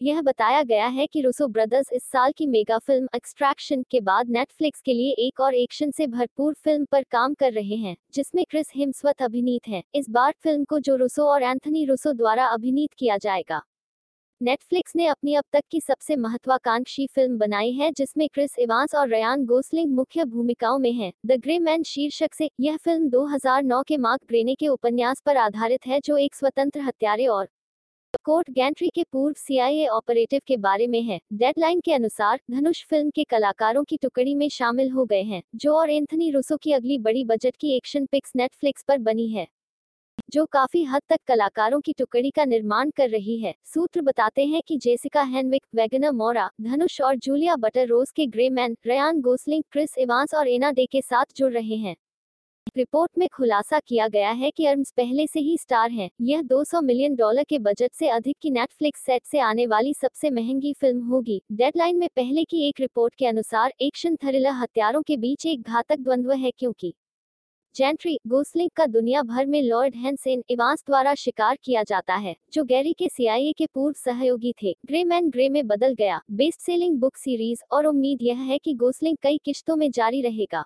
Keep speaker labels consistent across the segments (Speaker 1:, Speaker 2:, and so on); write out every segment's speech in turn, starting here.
Speaker 1: यह बताया गया है कि रूसो ब्रदर्स इस साल की मेगा फ़िल्म एक्सट्रैक्शन के बाद नेटफ्लिक्स के लिए एक और एक्शन से भरपूर फ़िल्म पर काम कर रहे हैं, जिसमें क्रिस हिम्सवत अभिनीत हैं इस बार फ़िल्म को जो रूसो और एंथनी रूसो द्वारा अभिनीत किया जाएगा नेटफ्लिक्स ने अपनी अब तक की सबसे महत्वाकांक्षी फ़िल्म बनाई है, जिसमें क्रिस इवांस और रयान गोसलिंग मुख्य भूमिकाओं में हैं। द ग्रे मैन शीर्षक से यह फ़िल्म 2009 के मार्क ग्रेने के उपन्यास पर आधारित है, जो एक स्वतंत्र हत्यारे और कोर्ट गैंट्री के पूर्व सीआईए ऑपरेटिव के बारे में है। डेडलाइन के अनुसार धनुष फ़िल्म के कलाकारों की टुकड़ी में शामिल हो गए हैं, जो और एंथनी रूसो की अगली बड़ी बजट की एक्शन पिक्स नेटफ्लिक्स पर बनी है, जो काफ़ी हद तक कलाकारों की टुकड़ी का निर्माण कर रही है। सूत्र बताते हैं कि जेसिका हेनविक, वैगनर मोरा, धनुष और जूलिया बटर रोज के Gray Man, Ryan Gosling, Chris Evans और एना डे के साथ जुड़ रहे हैं। रिपोर्ट में खुलासा किया गया है कि अर्म्स पहले से ही स्टार हैं। यह 200 मिलियन डॉलर के बजट से अधिक की नेटफ्लिक्स सेट से आने वाली सबसे महँगी फ़िल्म होगी। डेडलाइन में पहले की एक रिपोर्ट के अनुसार एक्शन थ्रिलर हत्यारों के बीच एक घातक द्वंद्व है क्योंकि जेंट्री गोसलिंग का दुनिया भर में लॉर्ड हैंसेन इवांस द्वारा शिकार किया जाता है, जो गैरी के सीआईए के पूर्व सहयोगी थे। ग्रे मैन ग्रे में बदल गया। बेस्ट सेलिंग बुक सीरीज़ और उम्मीद यह है कि गोसलिंग कई किश्तों में जारी रहेगा।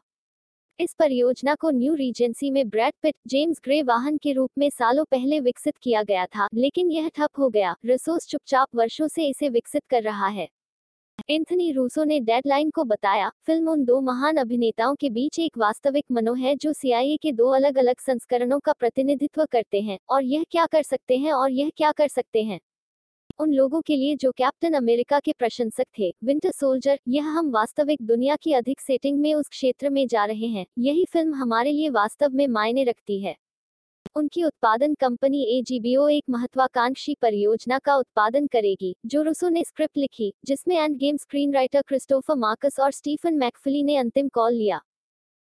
Speaker 1: इस परियोजना को न्यू रीजेंसी में ब्रैड पिट, जेम्स ग्रे वाहन के रूप में सालों पहले विकसित किया गया था, लेकिन यह ठप हो गया। रिसोर्स चुपचाप वर्षों से इसे विकसित कर रहा है। एंथनी रूसो ने डेडलाइन को बताया, फ़िल्म उन दो महान अभिनेताओं के बीच एक वास्तविक मनो है जो सीआईए के दो अलग अलग संस्करणों का प्रतिनिधित्व करते हैं, और यह क्या कर सकते हैं और यह क्या कर सकते हैं? उन लोगों के लिए जो कैप्टन अमेरिका के प्रशंसक थे। विंटर सोल्जर, यह हम वास्तविक दुनिया की अधिक सेटिंग में उस क्षेत्र में जा रहे हैं। यही फ़िल्म हमारे लिए वास्तव में मायने रखती है। उनकी उत्पादन कंपनी एजीबीओ एक महत्वाकांक्षी परियोजना का उत्पादन करेगी, जो रुसो ने स्क्रिप्ट लिखी, जिसमें Endgame screenwriter Christopher Markus और स्टीफन मैकफिली ने अंतिम कॉल लिया।